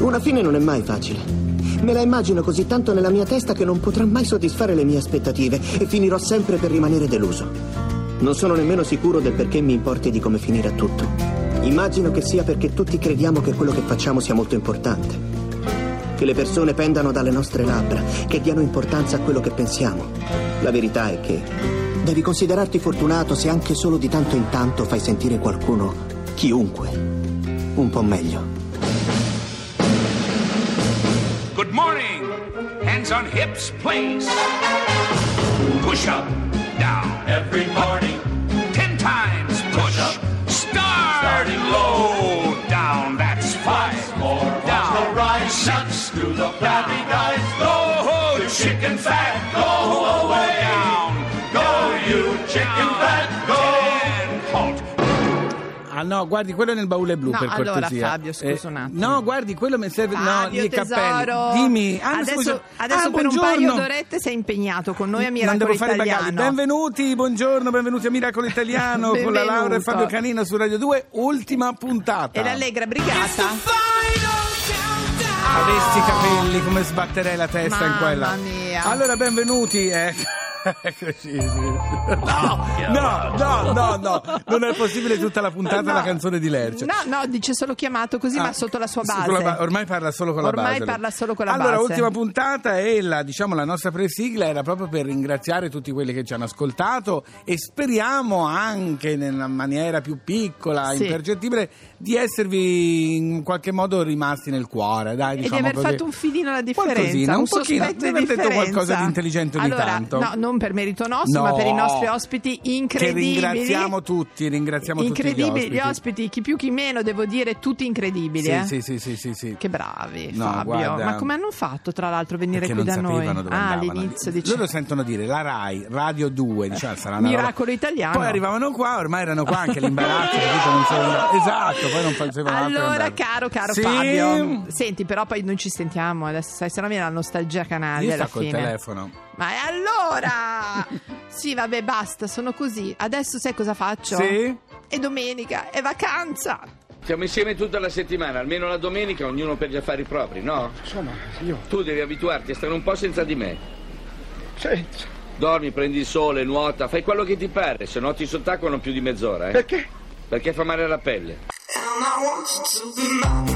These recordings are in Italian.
Una fine non è mai facile. Me la immagino così tanto nella mia testa che non potrà mai soddisfare le mie aspettative e finirò sempre per rimanere deluso. Non sono nemmeno sicuro del perché mi importi di come finirà tutto. Immagino che sia perché tutti crediamo che quello che facciamo sia molto importante. Che le persone pendano dalle nostre labbra, che diano importanza a quello che pensiamo. La verità è che devi considerarti fortunato se anche solo di tanto in tanto fai sentire qualcuno, chiunque, un po' meglio. Hands on hips, please. Push up, down. Every morning, Ten times push. up. Start. Starting low. Down. That's five. more Down. watch the rise. Six. To the flabby guys, Go, The chicken fat, Ah no, guardi, quello è nel baule blu No, per allora, cortesia. Fabio, scusa un attimo. No, guardi, quello mi serve no, Fabio, i capelli. tesoro. Dimmi. Ah, adesso scusa. adesso Ah, per un buongiorno. paio d'orette sei impegnato con noi a Miracolo devo fare i bagagli. Italiano. Benvenuti, buongiorno, benvenuti a Miracolo Italiano con la. Laura e Fabio Canino su Radio 2, ultima puntata. E l'Allegra Brigata. Avessi i capelli, come sbatterei la testa in Mamma quella. mia. Allora, benvenuti. eh. Eccoci. No, no, no, no, no, non è possibile tutta la puntata No. la canzone di Lercio. No, no, dice solo chiamato così, Ah, ma sotto la sua sì, base. la ba- ormai parla solo con la Ormai base. parla solo con la allora, base. ultima puntata e la, diciamo, la nostra presigla era proprio per ringraziare tutti quelli che ci hanno ascoltato e speriamo anche nella maniera più piccola, Sì. impercettibile, di esservi in qualche modo rimasti nel cuore. Dai, e di diciamo aver così. fatto un filino la differenza, Qualcosina, un un pochino, di aver detto qualcosa di intelligente ogni allora, tanto. No, non per merito nostro, No. ma per i nostri ospiti incredibili. ringraziamo tutti, ringraziamo incredibili, tutti gli ospiti. chi più chi meno, devo dire, tutti incredibili. Sì, eh. sì, sì, sì, sì, sì. Che bravi, No, Fabio. guarda- Ma come hanno fatto, tra l'altro, a venire qui da noi? ah, andavano. all'inizio dice Loro sentono dire la RAI, Radio 2, diciamo, sarà una roba- Miracolo italiano. Poi arrivavano qua, ormai erano qua anche l'imbarazzo, capito? Esatto, poi non facevano Allora, caro, caro Sì? Fabio, senti, però poi non ci sentiamo adesso, sai, se no viene la nostalgia canale alla sto col fine. telefono. Ma e sì, vabbè, basta, sono così. Adesso sai cosa faccio? Sì? È domenica, è vacanza. Siamo insieme tutta la settimana, almeno la domenica, ognuno per gli affari propri, no? Insomma, io. Tu devi abituarti a stare un po' senza di me. Senti, Dormi, prendi il sole, nuota, fai quello che ti pare, se no ti sottacquano più di mezz'ora, eh? perché? Perché fa male alla pelle. Stand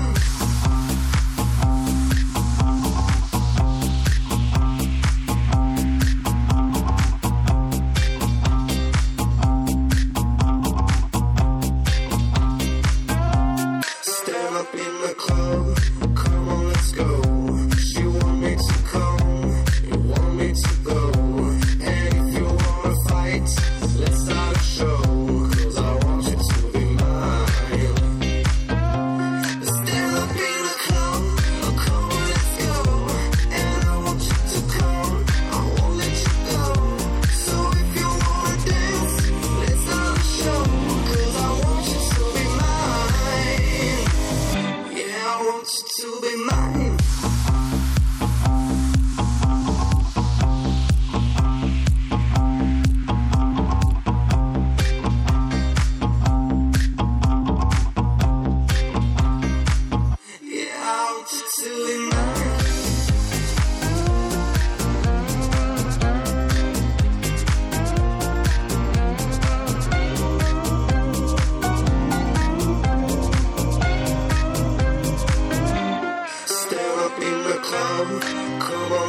club, come on, let's go.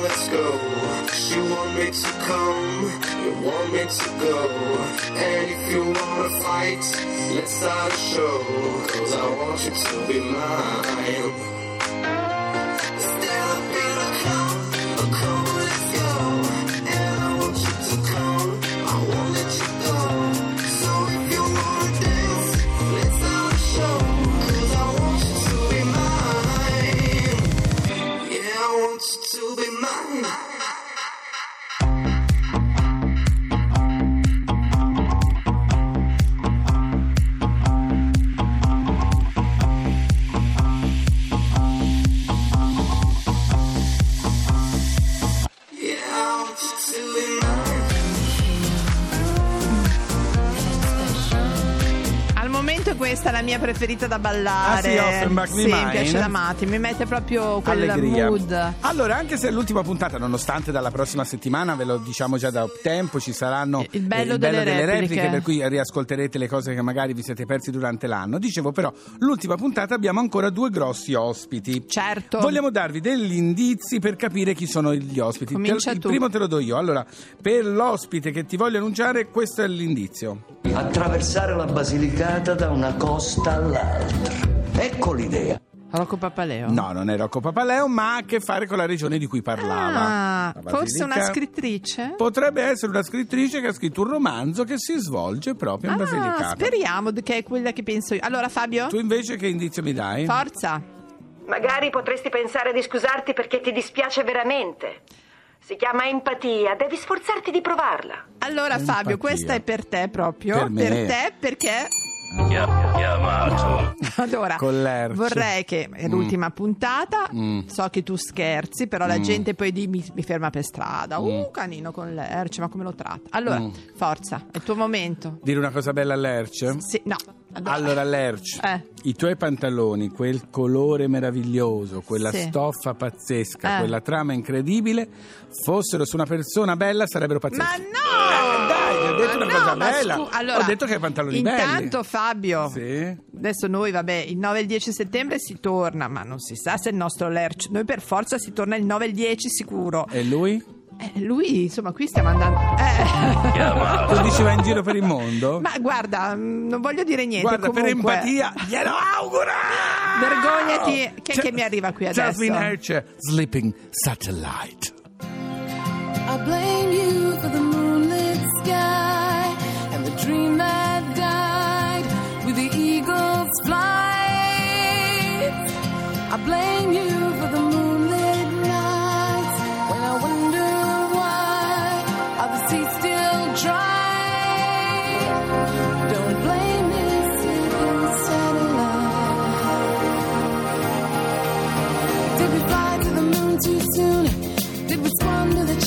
Let's go. You want make it come. You want make it go. And if you want a fight let's start a show. Cause I want you to be mine. Be questa è la mia preferita da ballare. Ah, sì, Offenbach, Sì, mi piace da matti, mi mette proprio quel Allegria. mood. Allora, anche se è l'ultima puntata, nonostante dalla prossima settimana, ve lo diciamo già da tempo, ci saranno Il bello eh, delle repliche. repliche, per cui riascolterete le cose che magari vi siete persi durante l'anno. Dicevo però, l'ultima puntata abbiamo ancora due grossi ospiti. Certo. Vogliamo darvi degli indizi per capire chi sono gli ospiti. Comincia Te- il tu. primo te lo do io. Allora, per l'ospite che ti voglio annunciare, questo è l'indizio. Attraversare la Basilicata da una costa all'altra. Ecco l'idea. Rocco Papaleo. No, non è Rocco Papaleo, ma ha a che fare con la regione di cui parlava. Ah, forse una scrittrice? Potrebbe essere una scrittrice che ha scritto un romanzo che si svolge proprio in Ah, Basilicata. speriamo che è quella che penso io. Allora, Fabio? Tu invece che indizio mi dai? Forza. Magari potresti pensare di scusarti perché ti dispiace veramente. Si chiama empatia, devi sforzarti di provarla. Allora, Empatia. Fabio, questa è per te proprio. Per me. te perché. Chiamato. Allora, Con l'erce. vorrei che è l'ultima puntata. Mm. So che tu scherzi, però la gente poi di- mi, mi ferma per strada. Mm. Uh, canino con l'erce, ma come lo tratta? Allora, forza, è il tuo momento. Dire una cosa bella all'Erce? Sì, no. Allora, Lerch, Eh. i tuoi pantaloni, quel colore meraviglioso, quella Sì. stoffa pazzesca, Eh. quella trama incredibile, fossero su una persona bella sarebbero pazzeschi. Ma no! Bella. scu- allora, Ho detto che hai pantaloni intanto, belli. Fabio, Sì. adesso noi, vabbè, il 9 e il 10 settembre si torna, ma non si sa se il nostro Lerch. Noi per forza si torna il 9 e il 10 sicuro. E lui? Eh, lui, insomma, qui stiamo andando. Eh. Tu dici va in giro per il mondo? Ma guarda, mm, non voglio dire niente. Guarda, per comunque. empatia, glielo auguro! Vergognati. Chi è che mi arriva qui adesso? Jasmine Hercher, Sleeping Satellite. I blame you for the moonlit sky Did we fly to the moon too soon? Did we squander the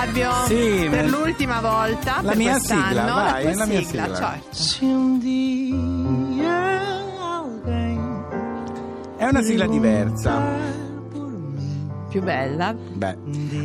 Fabio, Sì, per ma- l'ultima volta, La per mia quest'anno, sigla, vai, la tua la mia sigla, sigla. certo. È una sigla diversa. più bella. Beh,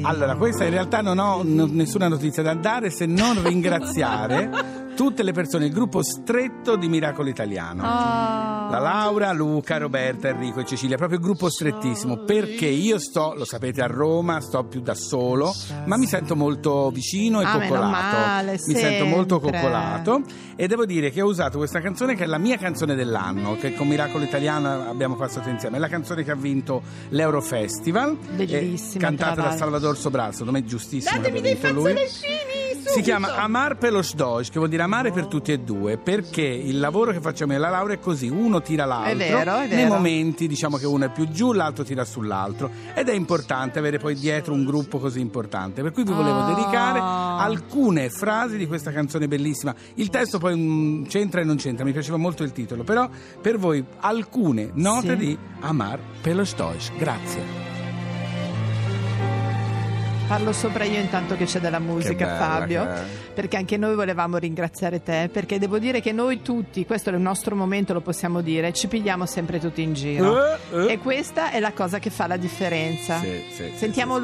allora questa in realtà non ho n- nessuna notizia da dare se non ringraziare tutte le persone, il gruppo stretto di Miracolo Italiano. Oh. La Laura, Luca, Roberta, Enrico e Cecilia, proprio il gruppo strettissimo, perché io sto, lo sapete, a Roma, sto più da solo, ma mi sento molto vicino e Ah, coccolato. male, mi sento molto coccolato e devo dire che ho usato questa canzone che è la mia canzone dell'anno, che con Miracolo Italiano abbiamo passato insieme. È la canzone che ha vinto l'Eurofestival, Bellissima, eh, cantata da. Salvador Sobral, secondo me è giustissimo. Datemi dei fazzolettini, Si chiama Amar pelos dois, che vuol dire amare per tutti e due, perché il lavoro che facciamo io e la Laura è così, uno tira l'altro, È vero, è nei vero. momenti diciamo che uno è più giù, l'altro tira sull'altro ed è importante avere poi dietro un gruppo così importante, per cui vi volevo Oh. dedicare alcune frasi di questa canzone bellissima. Il testo poi mm, c'entra e non c'entra, mi piaceva molto il titolo, però per voi alcune note Sì. di Amar pelos dois. Grazie. Parlo sopra io intanto che c'è della musica, bella Fabio, è. perché anche noi volevamo ringraziare te, perché devo dire che noi tutti, questo è il nostro momento, lo possiamo dire, ci pigliamo sempre tutti in giro. Eh, eh. E questa è la cosa che fa la differenza. Sì, sì, sì, Sentiamo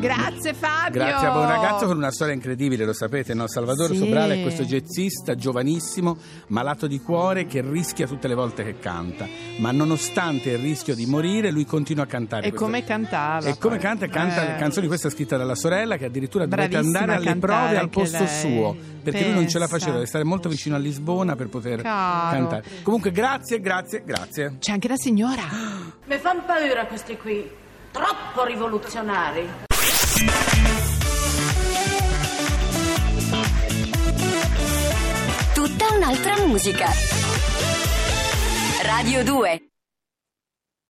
Grazie Fabio. Grazie a un ragazzo con una storia incredibile, lo sapete, no? Salvatore Sì. Sobral è questo jazzista giovanissimo, malato di cuore, che rischia tutte le volte che canta, ma nonostante il rischio di morire, lui continua a cantare. E questa- come cantava. E come canta, canta Eh. canzoni, questa è scritta dalla sorella che addirittura Bravissima andare alle prove al posto lei. suo, perché lui non ce la Pensa. faceva, deve stare molto vicino a Lisbona per poter Caro. cantare. Comunque grazie, grazie, grazie. C'è anche la signora. Mi fanno paura questi qui, troppo rivoluzionari. Tutta un'altra musica. Radio 2